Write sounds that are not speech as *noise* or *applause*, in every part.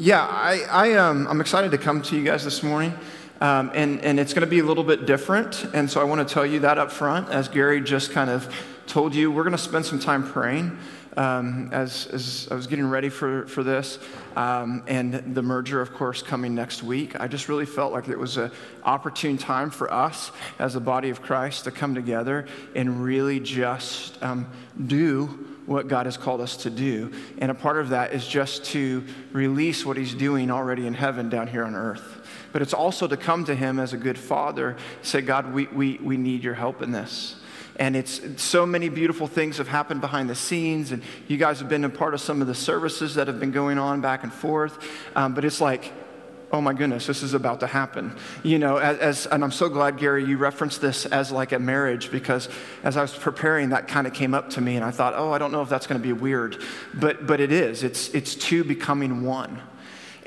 Yeah, I, I, um, I'm excited to come to you guys this morning. Um, and, and it's going to be a little bit different. And so I want to tell you that up front. As Gary just kind of told you, we're going to spend some time praying um, as, as I was getting ready for, for this. Um, and the merger, of course, coming next week. I just really felt like it was an opportune time for us as a body of Christ to come together and really just um, do what God has called us to do. And a part of that is just to release what He's doing already in heaven down here on earth. But it's also to come to Him as a good father, say, God, we, we, we need your help in this. And it's so many beautiful things have happened behind the scenes, and you guys have been a part of some of the services that have been going on back and forth. Um, but it's like, oh my goodness, this is about to happen. You know, as, as, and I'm so glad, Gary, you referenced this as like a marriage because as I was preparing, that kind of came up to me, and I thought, oh, I don't know if that's going to be weird, but but it is. It's it's two becoming one.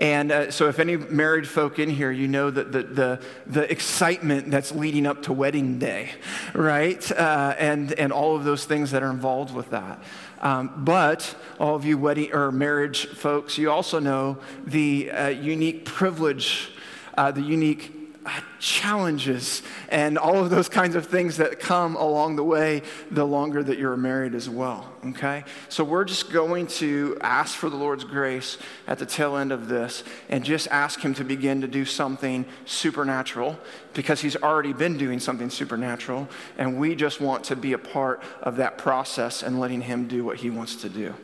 And uh, so, if any married folk in here, you know that the, the, the excitement that's leading up to wedding day, right? Uh, and, and all of those things that are involved with that. Um, but all of you wedding or marriage folks, you also know the uh, unique privilege, uh, the unique Uh, challenges and all of those kinds of things that come along the way the longer that you're married as well. Okay? So we're just going to ask for the Lord's grace at the tail end of this and just ask Him to begin to do something supernatural because He's already been doing something supernatural. And we just want to be a part of that process and letting Him do what He wants to do.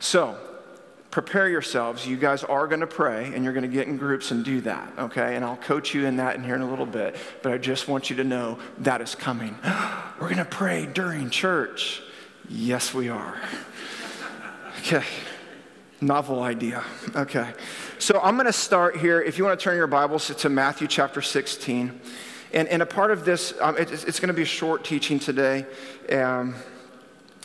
So, prepare yourselves. You guys are going to pray and you're going to get in groups and do that, okay? And I'll coach you in that in here in a little bit. But I just want you to know that is coming. *gasps* We're going to pray during church. Yes, we are. *laughs* Okay. Novel idea. Okay. So I'm going to start here. If you want to turn your Bibles to Matthew chapter 16. And, and a part of this, um, it, it's going to be a short teaching today. Um,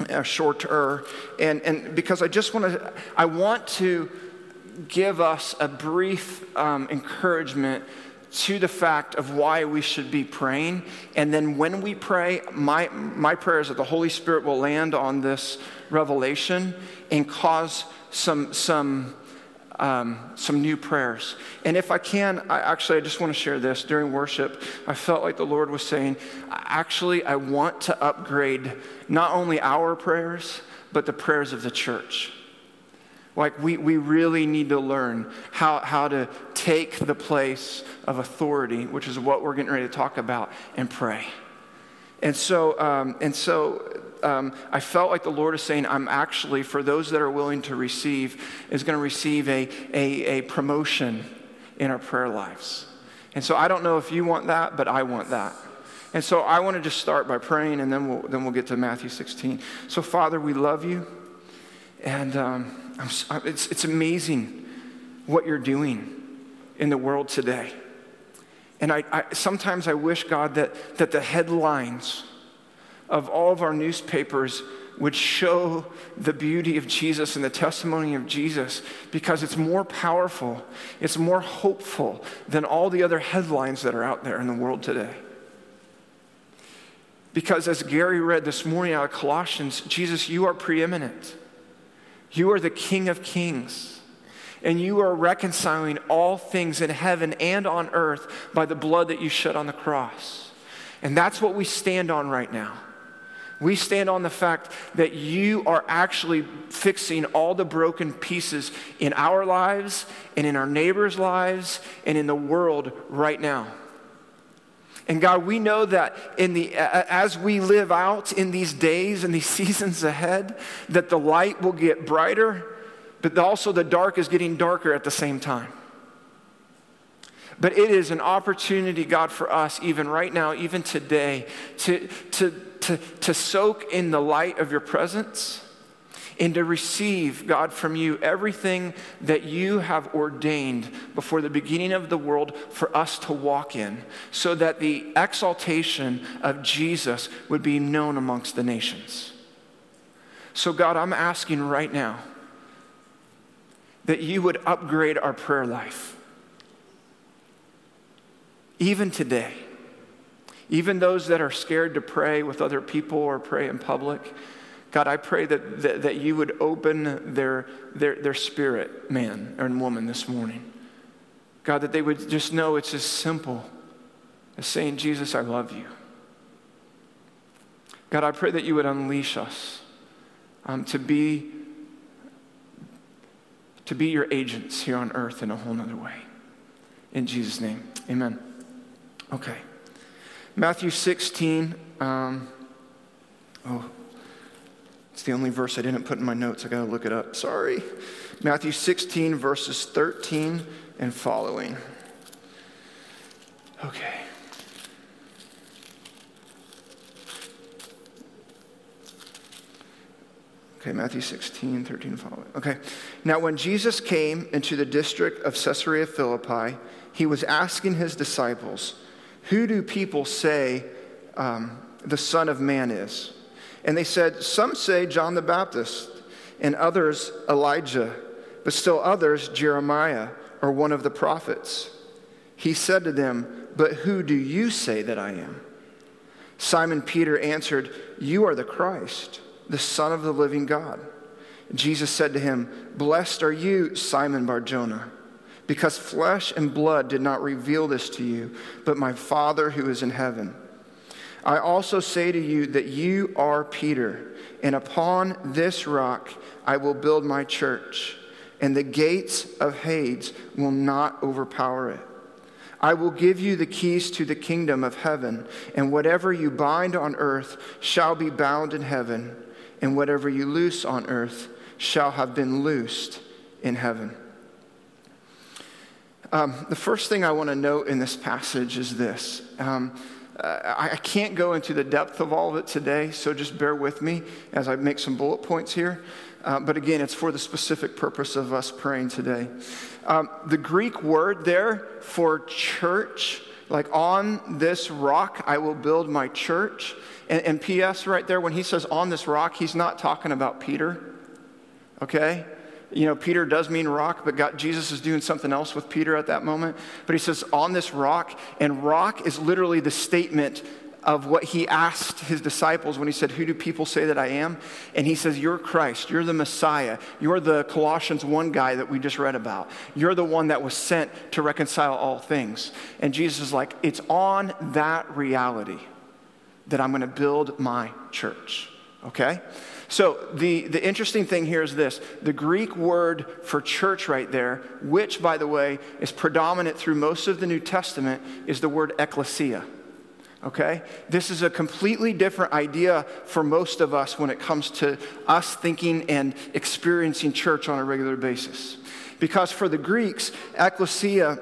uh, shorter. And, and because I just want to, I want to give us a brief um, encouragement to the fact of why we should be praying. And then when we pray, my, my prayer is that the Holy Spirit will land on this revelation and cause some, some um, some new prayers. And if I can, I actually, I just want to share this. During worship, I felt like the Lord was saying, actually, I want to upgrade not only our prayers, but the prayers of the church. Like, we, we really need to learn how, how to take the place of authority, which is what we're getting ready to talk about, and pray. And so, um, and so um, I felt like the Lord is saying, I'm actually, for those that are willing to receive, is going to receive a, a, a promotion in our prayer lives. And so I don't know if you want that, but I want that. And so I want to just start by praying, and then we'll, then we'll get to Matthew 16. So, Father, we love you. And um, it's, it's amazing what you're doing in the world today. And I, I, sometimes I wish, God, that, that the headlines of all of our newspapers would show the beauty of Jesus and the testimony of Jesus because it's more powerful, it's more hopeful than all the other headlines that are out there in the world today. Because as Gary read this morning out of Colossians, Jesus, you are preeminent. You are the King of Kings. And you are reconciling all things in heaven and on earth by the blood that you shed on the cross. And that's what we stand on right now. We stand on the fact that you are actually fixing all the broken pieces in our lives and in our neighbors' lives and in the world right now. And God, we know that in the, as we live out in these days and these *laughs* seasons ahead, that the light will get brighter, but also the dark is getting darker at the same time. But it is an opportunity, God, for us, even right now, even today, to, to to, to soak in the light of your presence and to receive, God, from you everything that you have ordained before the beginning of the world for us to walk in, so that the exaltation of Jesus would be known amongst the nations. So, God, I'm asking right now that you would upgrade our prayer life. Even today. Even those that are scared to pray with other people or pray in public, God, I pray that, that, that you would open their, their, their spirit, man and woman, this morning. God, that they would just know it's as simple as saying, Jesus, I love you. God, I pray that you would unleash us um, to, be, to be your agents here on earth in a whole nother way. In Jesus' name, amen. Okay. Matthew 16. Um, oh, it's the only verse I didn't put in my notes. I got to look it up. Sorry. Matthew 16, verses 13 and following. Okay. Okay, Matthew 16, 13 following. Okay. Now, when Jesus came into the district of Caesarea Philippi, he was asking his disciples, Who do people say um, the Son of Man is? And they said, Some say John the Baptist, and others Elijah, but still others Jeremiah or one of the prophets. He said to them, But who do you say that I am? Simon Peter answered, You are the Christ, the Son of the living God. Jesus said to him, Blessed are you, Simon Barjona, because flesh and blood did not reveal this to you, but my Father who is in heaven. I also say to you that you are Peter, and upon this rock I will build my church, and the gates of Hades will not overpower it. I will give you the keys to the kingdom of heaven, and whatever you bind on earth shall be bound in heaven, and whatever you loose on earth shall have been loosed in heaven. Um, the first thing I want to note in this passage is this. Um, I can't go into the depth of all of it today, so just bear with me as I make some bullet points here. Uh, but again, it's for the specific purpose of us praying today. Um, the Greek word there for church, like on this rock I will build my church. And, and P.S. right there, when he says on this rock, he's not talking about Peter, okay? You know, Peter does mean rock, but God, Jesus is doing something else with Peter at that moment. But he says, on this rock, and rock is literally the statement of what he asked his disciples when he said, Who do people say that I am? And he says, You're Christ. You're the Messiah. You're the Colossians 1 guy that we just read about. You're the one that was sent to reconcile all things. And Jesus is like, It's on that reality that I'm going to build my church. Okay? So, the, the interesting thing here is this the Greek word for church right there, which, by the way, is predominant through most of the New Testament, is the word ecclesia. Okay? This is a completely different idea for most of us when it comes to us thinking and experiencing church on a regular basis. Because for the Greeks, ecclesia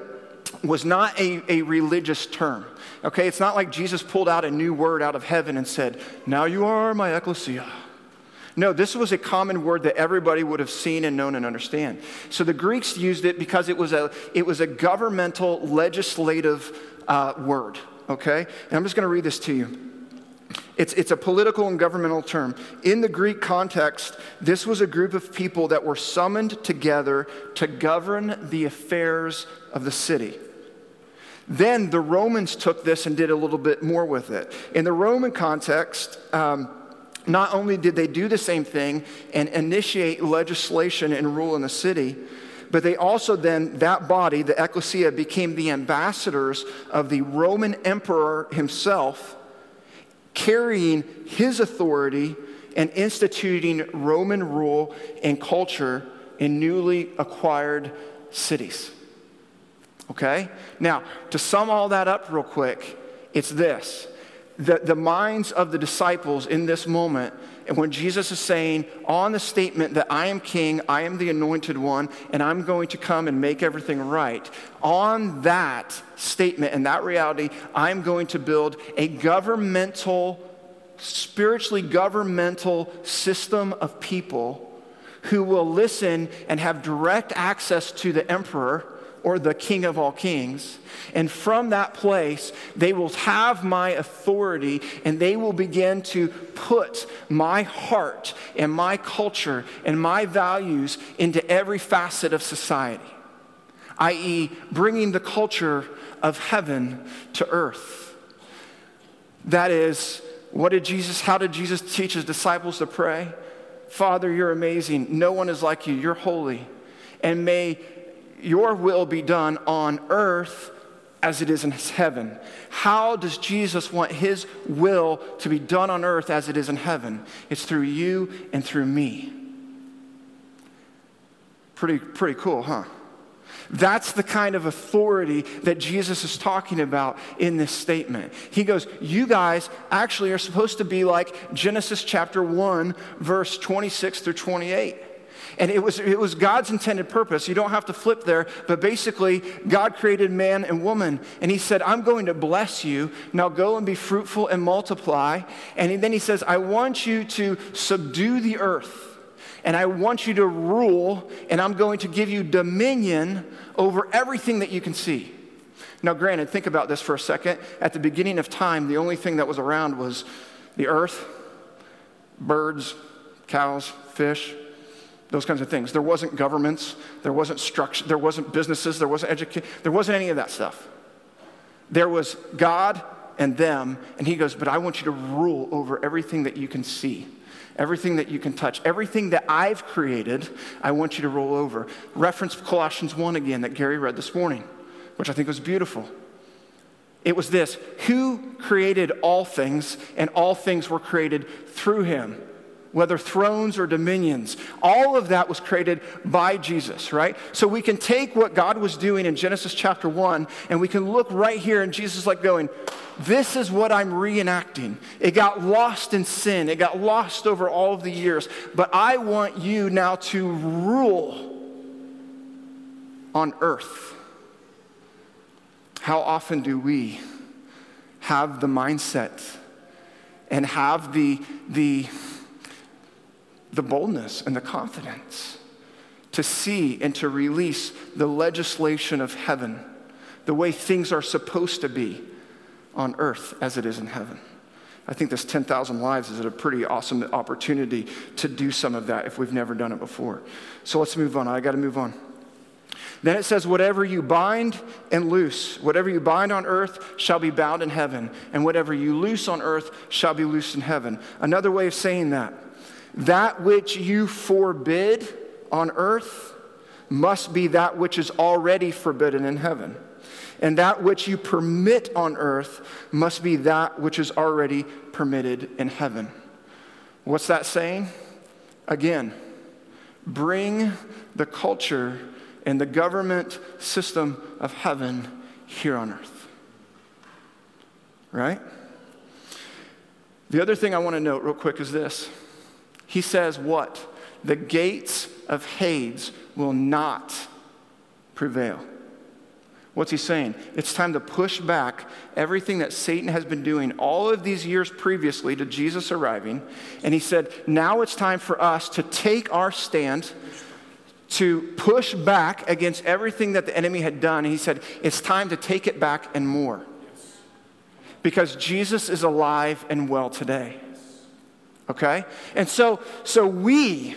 was not a, a religious term. Okay? It's not like Jesus pulled out a new word out of heaven and said, Now you are my ecclesia. No, this was a common word that everybody would have seen and known and understand. So the Greeks used it because it was a, it was a governmental, legislative uh, word, okay? And I'm just going to read this to you. It's, it's a political and governmental term. In the Greek context, this was a group of people that were summoned together to govern the affairs of the city. Then the Romans took this and did a little bit more with it. In the Roman context, um, not only did they do the same thing and initiate legislation and rule in the city, but they also then, that body, the ecclesia, became the ambassadors of the Roman emperor himself, carrying his authority and instituting Roman rule and culture in newly acquired cities. Okay? Now, to sum all that up real quick, it's this the, the minds of the disciples in this moment, and when Jesus is saying on the statement that I am king, I am the anointed one, and I'm going to come and make everything right, on that statement and that reality, I'm going to build a governmental, spiritually governmental system of people who will listen and have direct access to the emperor or the King of all kings. And from that place, they will have my authority and they will begin to put my heart and my culture and my values into every facet of society, i.e., bringing the culture of heaven to earth. That is, what did Jesus, how did Jesus teach his disciples to pray? Father, you're amazing. No one is like you. You're holy. And may your will be done on earth as it is in heaven. How does Jesus want his will to be done on earth as it is in heaven? It's through you and through me. Pretty, pretty cool, huh? That's the kind of authority that Jesus is talking about in this statement. He goes, You guys actually are supposed to be like Genesis chapter 1, verse 26 through 28. And it was, it was God's intended purpose. You don't have to flip there, but basically, God created man and woman, and He said, I'm going to bless you. Now go and be fruitful and multiply. And then He says, I want you to subdue the earth and I want you to rule, and I'm going to give you dominion over everything that you can see. Now, granted, think about this for a second. At the beginning of time, the only thing that was around was the earth, birds, cows, fish, those kinds of things. There wasn't governments, there wasn't structure, there wasn't businesses, there wasn't education, there wasn't any of that stuff. There was God and them, and he goes, But I want you to rule over everything that you can see everything that you can touch, everything that I've created, I want you to rule over. Reference Colossians 1 again that Gary read this morning, which I think was beautiful. It was this Who created all things, and all things were created through him? Whether thrones or dominions. All of that was created by Jesus, right? So we can take what God was doing in Genesis chapter 1 and we can look right here and Jesus like going, this is what I'm reenacting. It got lost in sin. It got lost over all of the years, but I want you now to rule on earth. How often do we have the mindset and have the the the boldness and the confidence to see and to release the legislation of heaven, the way things are supposed to be on earth as it is in heaven. I think this 10,000 lives is a pretty awesome opportunity to do some of that if we've never done it before. So let's move on. I got to move on. Then it says, Whatever you bind and loose, whatever you bind on earth shall be bound in heaven, and whatever you loose on earth shall be loosed in heaven. Another way of saying that that which you forbid on earth must be that which is already forbidden in heaven. And that which you permit on earth must be that which is already permitted in heaven. What's that saying? Again, bring the culture and the government system of heaven here on earth. Right? The other thing I want to note, real quick, is this he says, What? The gates of Hades will not prevail. What's he saying? It's time to push back everything that Satan has been doing all of these years previously to Jesus arriving. And he said, now it's time for us to take our stand, to push back against everything that the enemy had done. And he said, it's time to take it back and more. Because Jesus is alive and well today okay? And so, so we,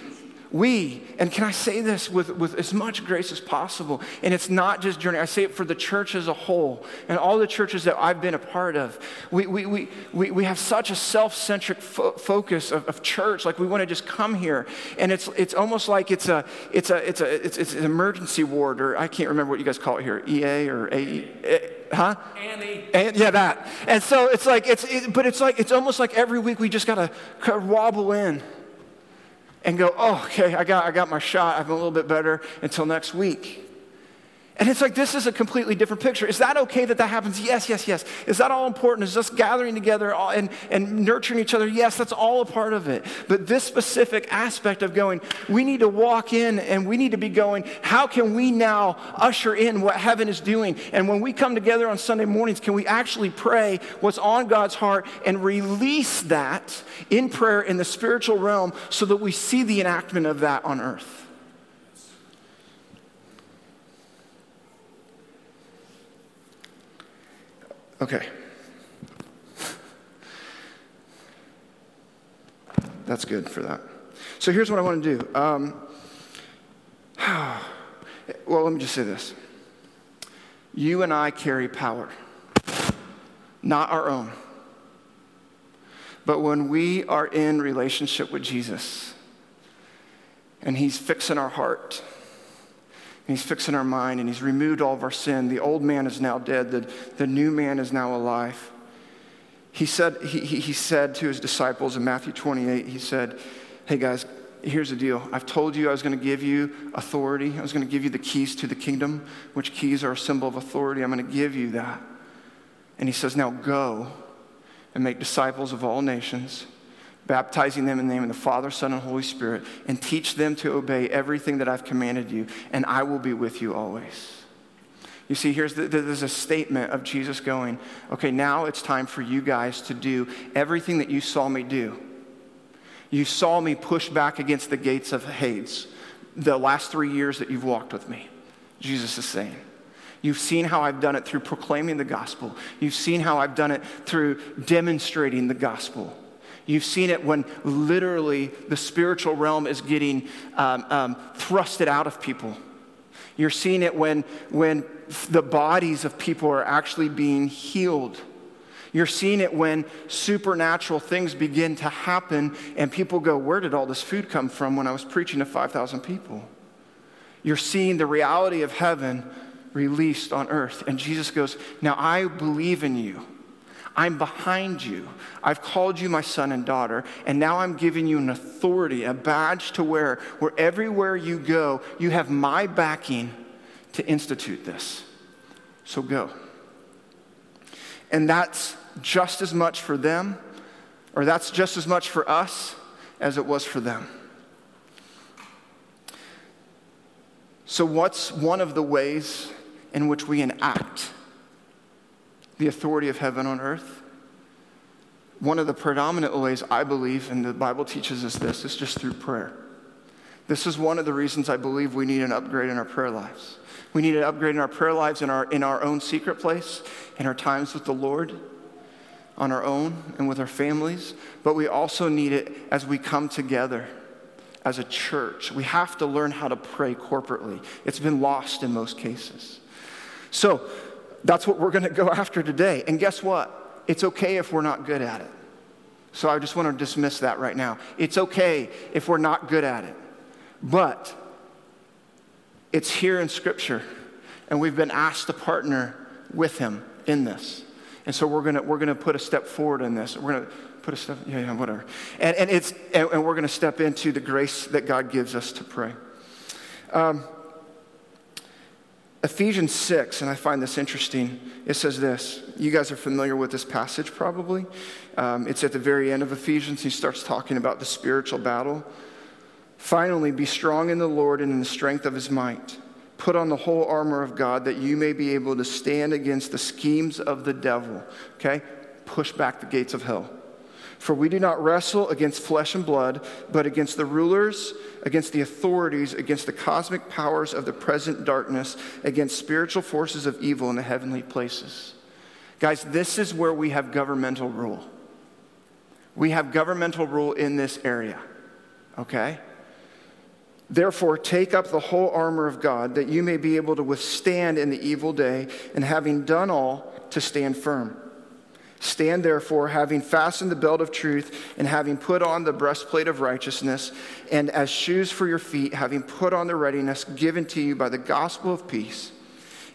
we, and can I say this with, with as much grace as possible? And it's not just Journey, I say it for the church as a whole and all the churches that I've been a part of. We, we, we, we, we have such a self centric fo- focus of, of church, like we want to just come here. And it's, it's almost like it's, a, it's, a, it's, a, it's, it's an emergency ward, or I can't remember what you guys call it here EA or AE. Huh? Annie. And, yeah, that. And so it's like, it's, it, but it's like, it's almost like every week we just got to wobble in and go, oh, okay, I got, I got my shot. I'm a little bit better until next week. And it's like, this is a completely different picture. Is that okay that that happens? Yes, yes, yes. Is that all important? Is us gathering together and, and nurturing each other? Yes, that's all a part of it. But this specific aspect of going, we need to walk in and we need to be going, how can we now usher in what heaven is doing? And when we come together on Sunday mornings, can we actually pray what's on God's heart and release that in prayer in the spiritual realm so that we see the enactment of that on earth? Okay. That's good for that. So here's what I want to do. Um, *sighs* well, let me just say this. You and I carry power, not our own. But when we are in relationship with Jesus, And He's fixing our heart. And he's fixing our mind and he's removed all of our sin. The old man is now dead, the, the new man is now alive. He said, he, he said to his disciples in Matthew 28, he said, Hey guys, here's the deal. I've told you I was going to give you authority. I was going to give you the keys to the kingdom, which keys are a symbol of authority. I'm going to give you that. And he says, Now go and make disciples of all nations baptizing them in the name of the Father, Son, and Holy Spirit, and teach them to obey everything that I've commanded you, and I will be with you always. You see, here's the, there's a statement of Jesus going, okay, now it's time for you guys to do everything that you saw me do. You saw me push back against the gates of Hades the last three years that you've walked with me. Jesus is saying. You've seen how I've done it through proclaiming the gospel. You've seen how I've done it through demonstrating the gospel. You've seen it when literally the spiritual realm is getting um, um, thrusted out of people. You're seeing it when, when the bodies of people are actually being healed. You're seeing it when supernatural things begin to happen and people go, Where did all this food come from when I was preaching to 5,000 people? You're seeing the reality of heaven released on earth. And Jesus goes, Now I believe in you. I'm behind you. I've called you my son and daughter, and now I'm giving you an authority, a badge to wear, where everywhere you go, you have my backing to institute this. So go. And that's just as much for them, or that's just as much for us as it was for them. So, what's one of the ways in which we enact the authority of heaven on earth? One of the predominant ways I believe, and the Bible teaches us this, is just through prayer. This is one of the reasons I believe we need an upgrade in our prayer lives. We need an upgrade in our prayer lives in our, in our own secret place, in our times with the Lord, on our own and with our families, but we also need it as we come together as a church. We have to learn how to pray corporately. It's been lost in most cases. So, that's what we're going to go *laughs* after today. And guess what? It's okay if we're not good at it. So I just want to dismiss that right now. It's okay if we're not good at it. But it's here in Scripture, and we've been asked to partner with Him in this. And so we're going to, we're going to put a step forward in this. We're going to put a step, yeah, yeah, whatever. And, and, it's, and, and we're going to step into the grace that God gives us to pray. Um, Ephesians 6, and I find this interesting, it says this. You guys are familiar with this passage probably. Um, it's at the very end of Ephesians. He starts talking about the spiritual battle. Finally, be strong in the Lord and in the strength of his might. Put on the whole armor of God that you may be able to stand against the schemes of the devil. Okay? Push back the gates of hell. For we do not wrestle against flesh and blood, but against the rulers, against the authorities, against the cosmic powers of the present darkness, against spiritual forces of evil in the heavenly places. Guys, this is where we have governmental rule. We have governmental rule in this area, okay? Therefore, take up the whole armor of God that you may be able to withstand in the evil day, and having done all, to stand firm. Stand therefore, having fastened the belt of truth, and having put on the breastplate of righteousness, and as shoes for your feet, having put on the readiness given to you by the gospel of peace.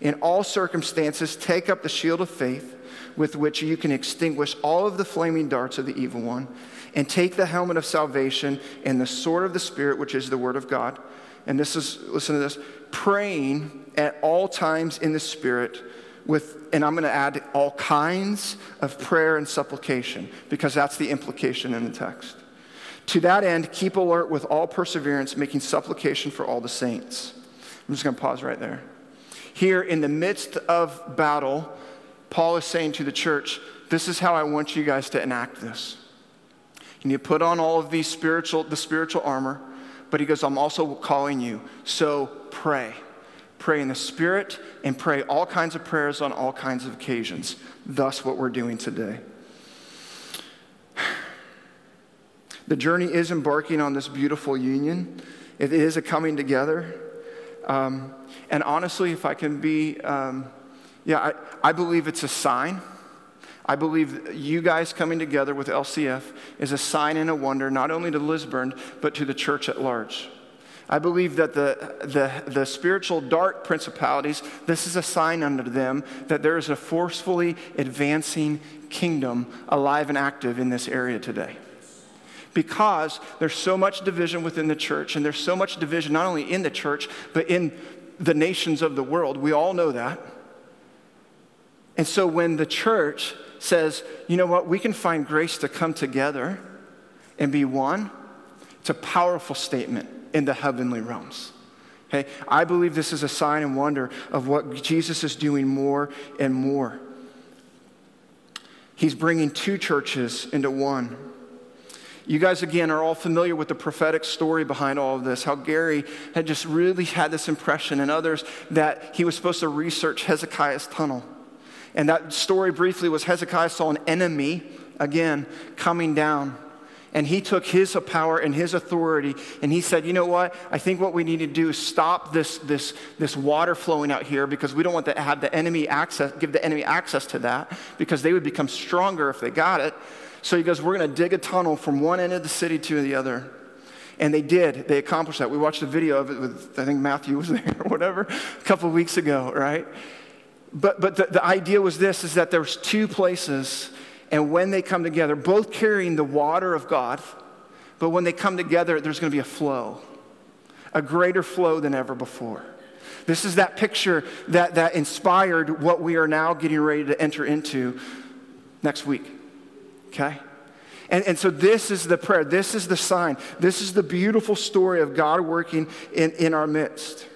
In all circumstances, take up the shield of faith with which you can extinguish all of the flaming darts of the evil one, and take the helmet of salvation and the sword of the Spirit, which is the word of God. And this is, listen to this, praying at all times in the Spirit with, and I'm going to add all kinds of prayer and supplication because that's the implication in the text. To that end, keep alert with all perseverance, making supplication for all the saints. I'm just going to pause right there. Here, in the midst of battle, Paul is saying to the church, This is how I want you guys to enact this. And You put on all of these spiritual, the spiritual armor, but he goes, I'm also calling you, so pray pray in the Spirit, and pray all kinds of prayers on all kinds of occasions. Thus, what we're doing today. The journey is embarking on this beautiful union. It is a coming together. Um, and honestly, if I can be, um, yeah, I, I believe it's a sign. I believe you guys coming together with LCF is a sign and a wonder, not only to Lisburn, but to the church at large. I believe that the, the, the spiritual dark principalities, this is a sign unto them that there is a forcefully advancing kingdom alive and active in this area today. Because there's so much division within the church, and there's so much division not only in the church, but in the nations of the world. We all know that. And so when the church says, you know what, we can find grace to come together and be one, it's a powerful statement in the heavenly realms. Okay? I believe this is a sign and wonder of what Jesus is doing more and more. He's bringing two churches into one. You guys, again, are all familiar with the prophetic story behind all of this, how Gary had just really had this impression, and others, that he was supposed to research Hezekiah's tunnel. And that story briefly was Hezekiah saw an enemy, again, coming down and he took his power and his authority and he said, You know what? I think what we need to do is stop this, this, this water flowing out here because we don't want to have the enemy access, give the enemy access to that because they would become stronger if they got it. So he goes, We're going to dig a tunnel from one end of the city to the other. And they did. They accomplished that. We watched a video of it with, I think Matthew was *laughs* there or whatever, a couple weeks ago, right? But, but the, the idea was this, is that there's two places and when they come together, both carrying the water of God, but when they come together, there's going to be a flow, a greater flow than ever before. This is that picture that, that inspired what we are now getting ready to enter into next week. Okay? And, and so this is the prayer. This is the sign. This is the beautiful story of God working in, in our midst.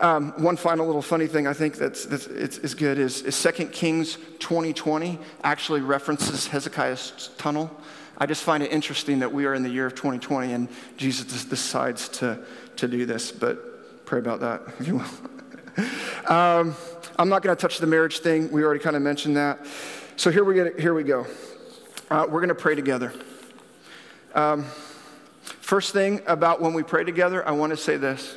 Um, one final little funny thing I think that's, that's it's, is good is, is 2 Kings 2020 actually references Hezekiah's tunnel. I just find it interesting that we are in the year of 2020 and Jesus decides to, to do this, but pray about that, if you will. *laughs* um, I'm not going to touch the marriage thing. We already kind of mentioned that. So here we, get, here we go. Uh, we're going to pray together. Um, first thing about when we pray together, I want to say this.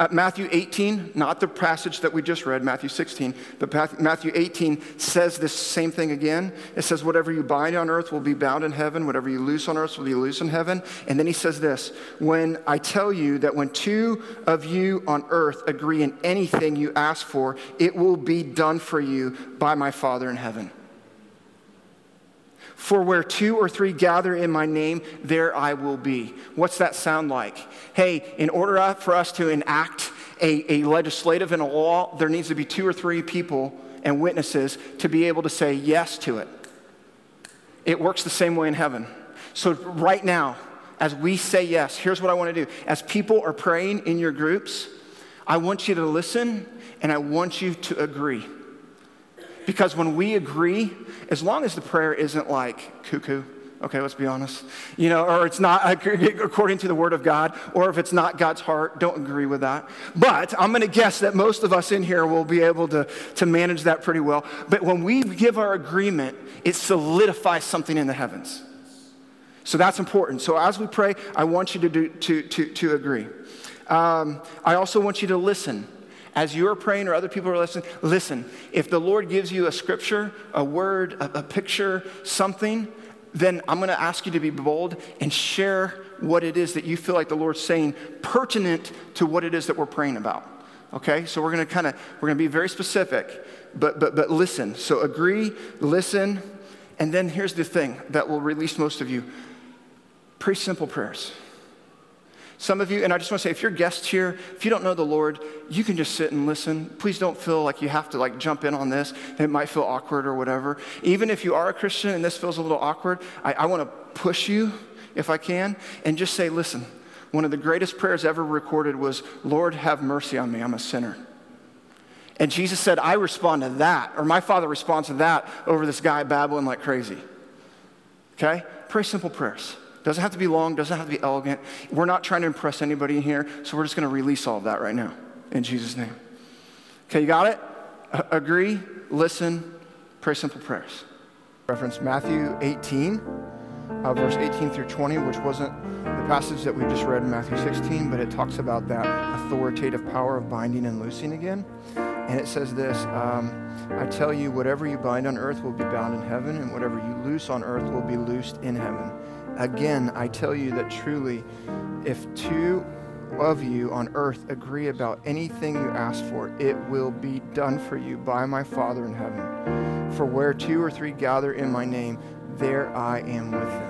Uh, Matthew 18, not the passage that we just read, Matthew 16, but Matthew 18 says this same thing again. It says, Whatever you bind on earth will be bound in heaven, whatever you loose on earth will be loose in heaven. And then he says this When I tell you that when two of you on earth agree in anything you ask for, it will be done for you by my Father in heaven. For where two or three gather in my name, there I will be. What's that sound like? Hey, in order for us to enact a, a legislative and a law, there needs to be two or three people and witnesses to be able to say yes to it. It works the same way in heaven. So, right now, as we say yes, here's what I want to do. As people are praying in your groups, I want you to listen and I want you to agree. Because when we agree, as long as the prayer isn't like cuckoo, okay, let's be honest, you know, or it's not *laughs* according to the word of God, or if it's not God's heart, don't agree with that. But I'm going to guess that most of us in here will be able to, to manage that pretty well. But when we give our agreement, it solidifies something in the heavens. So that's important. So as we pray, I want you to, do, to, to, to agree. Um, I also want you to listen as you're praying or other people are listening, listen. If the Lord gives you a scripture, a word, a, a picture, something, then I'm going to ask you to be bold and share what it is that you feel like the Lord's saying pertinent to what it is that we're praying about. Okay? So we're going to kind of we're going to be very specific, but but but listen. So agree, listen, and then here's the thing that will release most of you. Pray simple prayers. Some of you, and I just want to say, if you're guests here, if you don't know the Lord, you can just sit and listen. Please don't feel like you have to like jump in on this. It might feel awkward or whatever. Even if you are a Christian and this feels a little awkward, I, I want to push you, if I can, and just say, listen, one of the greatest prayers ever recorded was, Lord, have mercy on me. I'm a sinner. And Jesus said, I respond to that, or my father responds to that over this guy babbling like crazy. Okay? Pray simple prayers. Doesn't have to be long, doesn't have to be elegant. We're not trying to impress anybody in here, so we're just going to release all of that right now in Jesus' name. Okay, you got it? agree, listen, pray simple prayers. Reference Matthew 18, uh, verse 18 through 20, which wasn't the passage that we just read in Matthew 16, but it talks about that authoritative power of binding and loosing again. And it says this um, I tell you, whatever you bind on earth will be bound in heaven, and whatever you loose on earth will be loosed in heaven. Again, I tell you that truly, if two of you on earth agree about anything you ask for, it will be done for you by my Father in heaven. For where two or three gather in my name, there I am with them.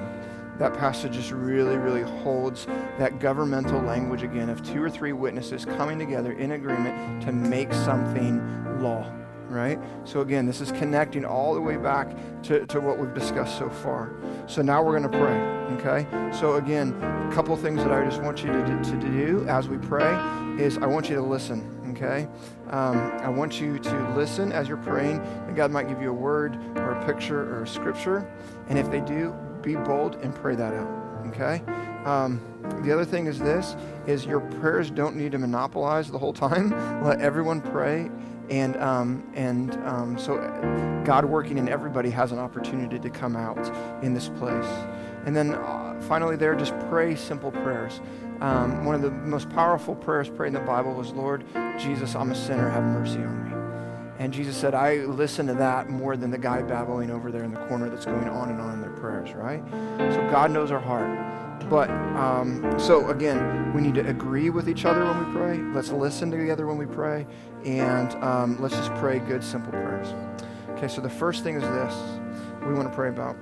That passage just really, really holds that governmental language again of two or three witnesses coming together in agreement to make something law right? So again, this is connecting all the way back to, to what we've discussed so far. So now we're going to pray, okay? So again, a couple things that I just want you to, to, to do as we pray is I want you to listen, okay? Um, I want you to listen as you're praying, and God might give you a word or a picture or a scripture. And if they do, be bold and pray that out, okay? Um, the other thing is this is your prayers don't need to monopolize the whole time. *laughs* Let everyone pray and, um, and um, so God working in everybody has an opportunity to come out in this place. And then uh, finally, there, just pray simple prayers. Um, one of the most powerful prayers prayed in the Bible was, Lord Jesus, I'm a sinner, have mercy on me. And Jesus said, I listen to that more than the guy babbling over there in the corner that's going on and on in their prayers, right? So God knows our heart. But um, so again, we need to agree with each other when we pray. Let's listen together when we pray, and um, let's just pray good, simple prayers. Okay, so the first thing is this we want to pray about.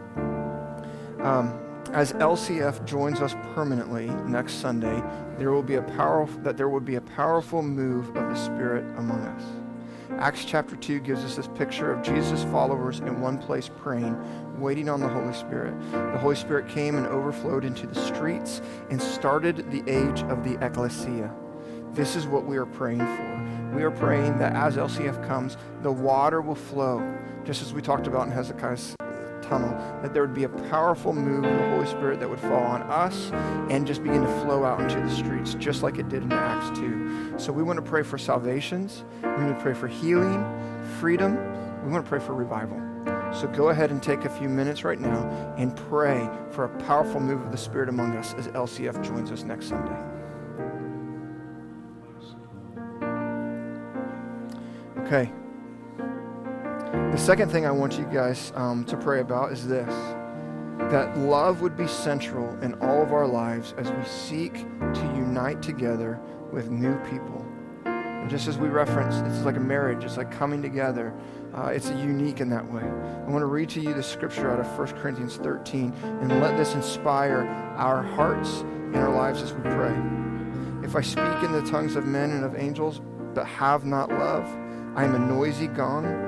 Um, as LCF joins us permanently next Sunday, there will be a powerful that there will be a powerful move of the Spirit among us. Acts chapter 2 gives us this picture of Jesus' followers in one place praying, waiting on the Holy Spirit. The Holy Spirit came and overflowed into the streets and started the age of the ecclesia. This is what we are praying for. We are praying that as LCF comes, the water will flow, just as we talked about in Hezekiah's tunnel, that there would be a powerful move of the Holy Spirit that would fall on us and just begin to flow out into the streets, just like it did in Acts 2. So we want to pray for salvations. We want to pray for healing, freedom. We want to pray for revival. So go ahead and take a few minutes right now and pray for a powerful move of the Spirit among us as LCF joins us next Sunday. Okay. The second thing I want you guys um, to pray about is this that love would be central in all of our lives as we seek to unite together with new people. And just as we referenced, it's like a marriage, it's like coming together. Uh, it's unique in that way. I want to read to you the scripture out of 1 Corinthians 13 and let this inspire our hearts and our lives as we pray. If I speak in the tongues of men and of angels, but have not love, I am a noisy gong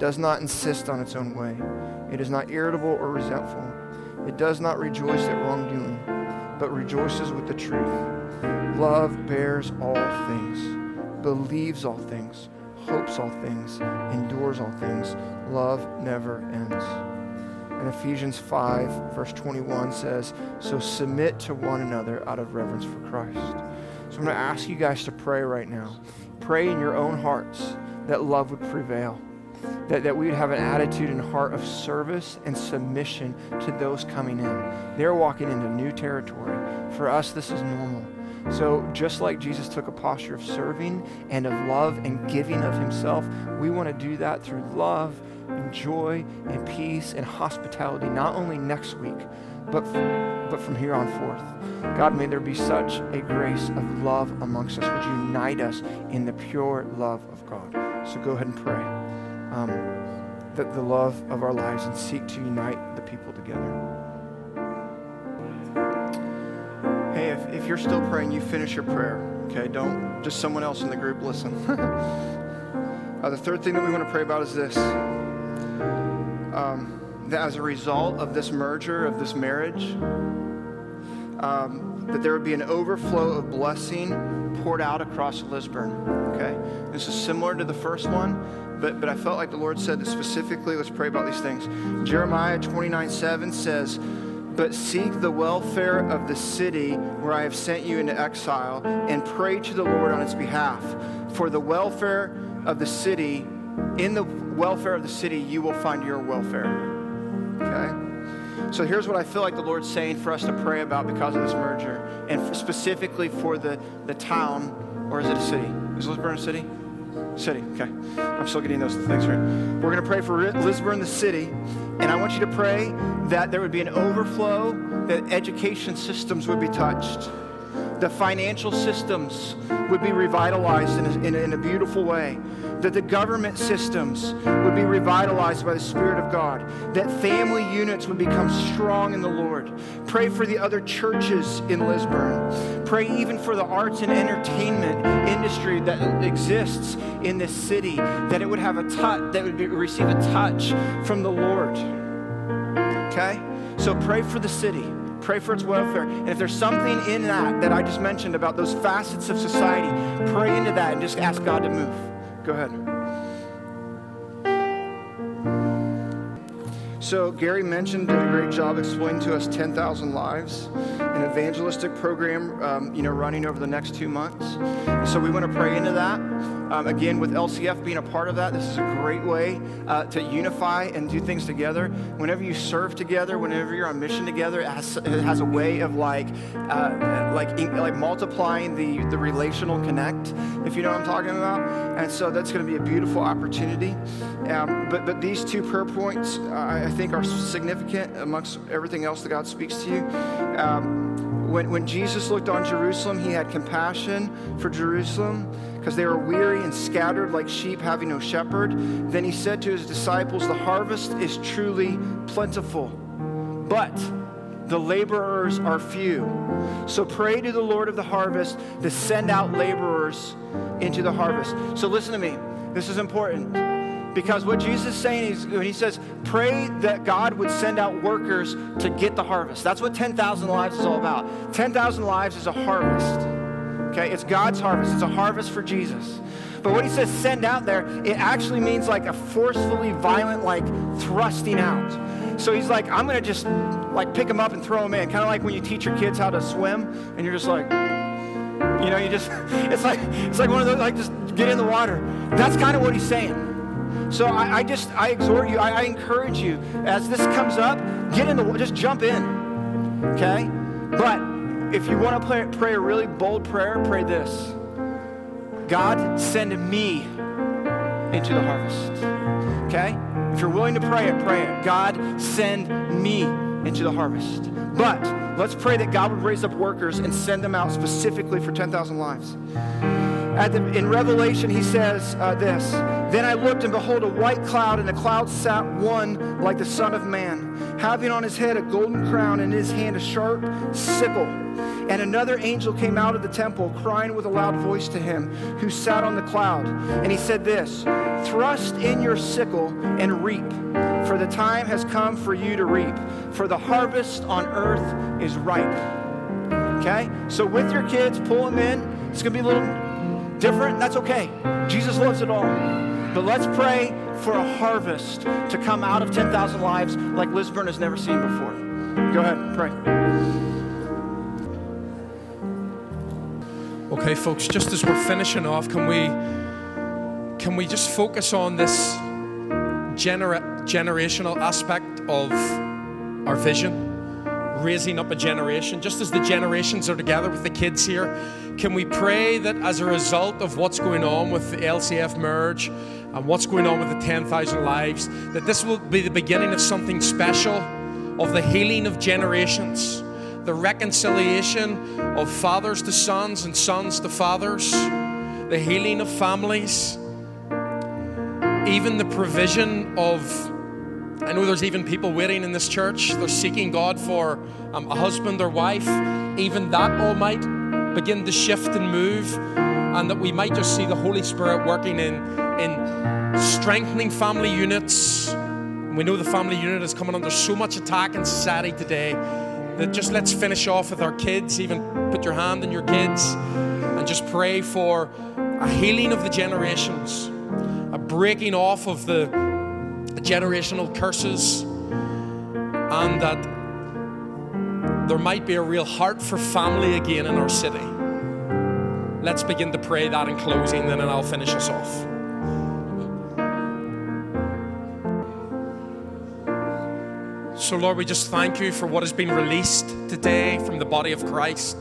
does not insist on its own way. It is not irritable or resentful. It does not rejoice at wrongdoing, but rejoices with the truth. Love bears all things, believes all things, hopes all things, endures all things. Love never ends. And Ephesians 5, verse 21 says, So submit to one another out of reverence for Christ. So I'm going to ask you guys to pray right now. Pray in your own hearts that love would prevail that, that we would have an attitude and heart of service and submission to those coming in. They're walking into new territory. For us, this is normal. So, just like Jesus took a posture of serving and of love and giving of himself, we want to do that through love and joy and peace and hospitality, not only next week, but, but from here on forth. God, may there be such a grace of love amongst us. Would unite us in the pure love of God? So, go ahead and pray um, the, the love of our lives and seek to unite the people together. Hey, if, if you're still praying, you finish your prayer, okay? Don't just someone else in the group listen. *laughs* uh, the third thing that we want to pray about is this. Um, that as a result of this merger, of this marriage, um, that there would be an overflow of blessing poured out across Lisburn. Okay? This is similar to the first one, but, but I felt like the Lord said that specifically, let's pray about these things. Jeremiah 29 7 says, but seek the welfare of the city where I have sent you into exile, and pray to the Lord on its behalf. For the welfare of the city, in the welfare of the city, you will find your welfare. Okay? So here's what I feel like the Lord's saying for us to pray about because of this merger, and specifically for the, the town, or is it a city? Is Lisburn a city? City, okay. I'm still getting those things right. We're going to pray for Lisburn, the city, and I want you to pray that there would be an overflow, that education systems would be touched, the financial systems would be revitalized in a, in a, in a beautiful way, that the government systems would be revitalized by the Spirit of God, that family units would become strong in the Lord. Pray for the other churches in Lisburn. Pray even for the arts and entertainment industry that exists in this city, that it would have a touch, that would be, receive a touch from the Lord. Okay? So pray for the city pray for its welfare. And if there's something in that that I just mentioned about those facets of society, pray into that and just ask God to move. Go ahead. So, Gary mentioned, did a great job explaining to us 10,000 Lives, an evangelistic program, um, you know, running over the next two months. So, we want to pray into that. Um, again, with LCF being a part of that, this is a great way uh, to unify and do things together. Whenever you serve together, whenever you're on mission together, it has, it has a way of like, uh, like, like multiplying the, the relational connect, if you know what I'm talking about. And so that's going to be a beautiful opportunity. Um, but, but these two prayer points, uh, I think, are significant amongst everything else that God speaks to you. Um, when, when Jesus looked on Jerusalem, he had compassion for Jerusalem because they were weary and scattered like sheep having no shepherd. Then he said to his disciples, The harvest is truly plentiful, but the laborers are few. So pray to the Lord of the harvest to send out laborers into the harvest. So listen to me. This is important. Because what Jesus is saying is when he says, pray that God would send out workers to get the harvest. That's what 10,000 lives is all about. 10,000 lives is a harvest. Okay, it's God's harvest. It's a harvest for Jesus. But what he says send out there, it actually means like a forcefully violent, like thrusting out. So he's like, I'm gonna just like pick them up and throw them in. Kind of like when you teach your kids how to swim, and you're just like, you know, you just *laughs* it's like it's like one of those like just get in the water. That's kind of what he's saying. So I, I just I exhort you, I, I encourage you as this comes up, get in the just jump in. Okay? But if you want to pray, pray a really bold prayer, pray this God, send me into the harvest. Okay? If you're willing to pray it, pray it. God, send me into the harvest. But let's pray that God would raise up workers and send them out specifically for 10,000 lives. The, in Revelation, he says uh, this Then I looked, and behold, a white cloud, and the cloud sat one like the Son of Man, having on his head a golden crown, and in his hand a sharp sickle. And another angel came out of the temple, crying with a loud voice to him who sat on the cloud. And he said, This Thrust in your sickle and reap, for the time has come for you to reap, for the harvest on earth is ripe. Okay? So, with your kids, pull them in. It's going to be a little different, that's okay. Jesus loves it all. But let's pray for a harvest to come out of 10,000 lives like Lisburn has never seen before. Go ahead, pray. Okay, folks, just as we're finishing off, can we can we just focus on this genera- generational aspect of our vision? Raising up a generation, just as the generations are together with the kids here, can we pray that as a result of what's going on with the LCF merge and what's going on with the 10,000 lives, that this will be the beginning of something special, of the healing of generations, the reconciliation of fathers to sons and sons to fathers, the healing of families, even the provision of I know there's even people waiting in this church. They're seeking God for um, a husband or wife. Even that all might begin to shift and move, and that we might just see the Holy Spirit working in, in strengthening family units. We know the family unit is coming under so much attack in society today that just let's finish off with our kids. Even put your hand in your kids and just pray for a healing of the generations, a breaking off of the generational curses, and that there might be a real heart for family again in our city. Let's begin to pray that in closing, then, and I'll finish us off. So, Lord, we just thank you for what has been released today from the body of Christ.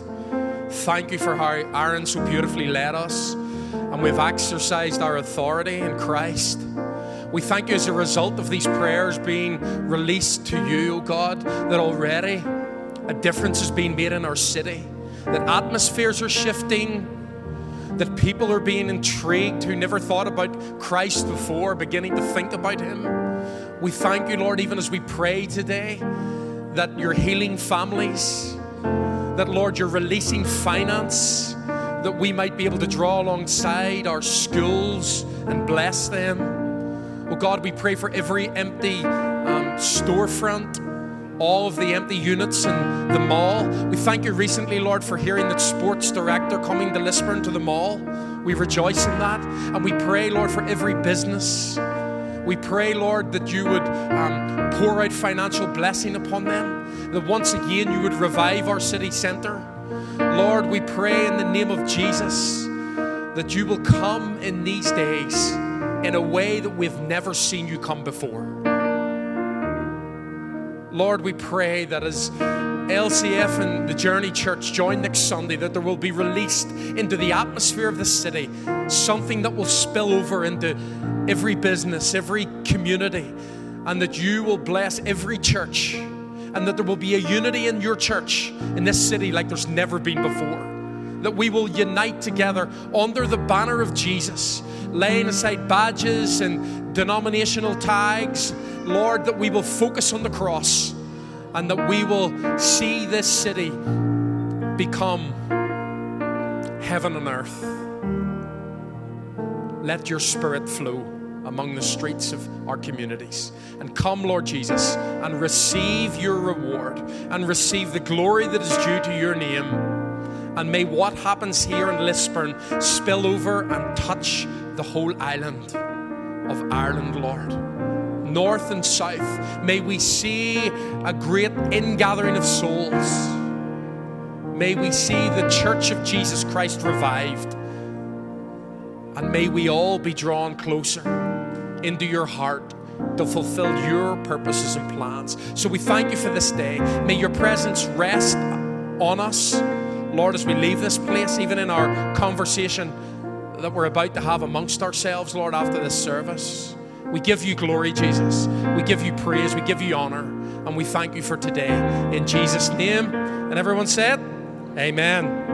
Thank you for how Aaron so beautifully led us, and we've exercised our authority in Christ. We thank you as a result of these prayers being released to you, oh God, that already a difference is being made in our city, that atmospheres are shifting, that people are being intrigued who never thought about Christ before, beginning to think about Him. We thank you, Lord, even as we pray today, that you're healing families, that, Lord, you're releasing finance, that we might be able to draw alongside our schools and bless them. Oh God, we pray for every empty um, storefront all of the empty units in the mall. We thank you recently, Lord, for hearing that sports director coming to Lisburn to the mall. We rejoice in that. And we pray, Lord, for every business. We pray, Lord, that you would um, pour out financial blessing upon them, that once again you would revive our city centre. Lord, we pray in the name of Jesus that you will come in these days in a way that we've never seen you come before. Lord, we pray that as LCF and the Journey Church join next Sunday, that there will be released into the atmosphere of the city something that will spill over into every business, every community, and that you will bless every church, and that there will be a unity in your church in this city like there's never been before. That we will unite together under the banner of Jesus, laying aside badges and denominational tags Lord, that we will focus on the cross and that we will see this city become heaven on earth. Let your spirit flow among the streets of our communities. And come, Lord Jesus, and receive your reward and receive the glory that is due to your name. And may what happens here in Lisburn spill over and touch the whole island of Ireland, Lord north and south. May we see a great ingathering of souls. May we see the church of Jesus Christ revived. And may we all be drawn closer into your heart to fulfill your purposes and plans. So we thank you for this day. May your presence rest on us, Lord, as we leave this place, even in our conversation that we're about to have amongst ourselves, Lord, after this service. We give you glory, Jesus. We give you praise. We give you honor. And we thank you for today. In Jesus' name. And everyone said, Amen.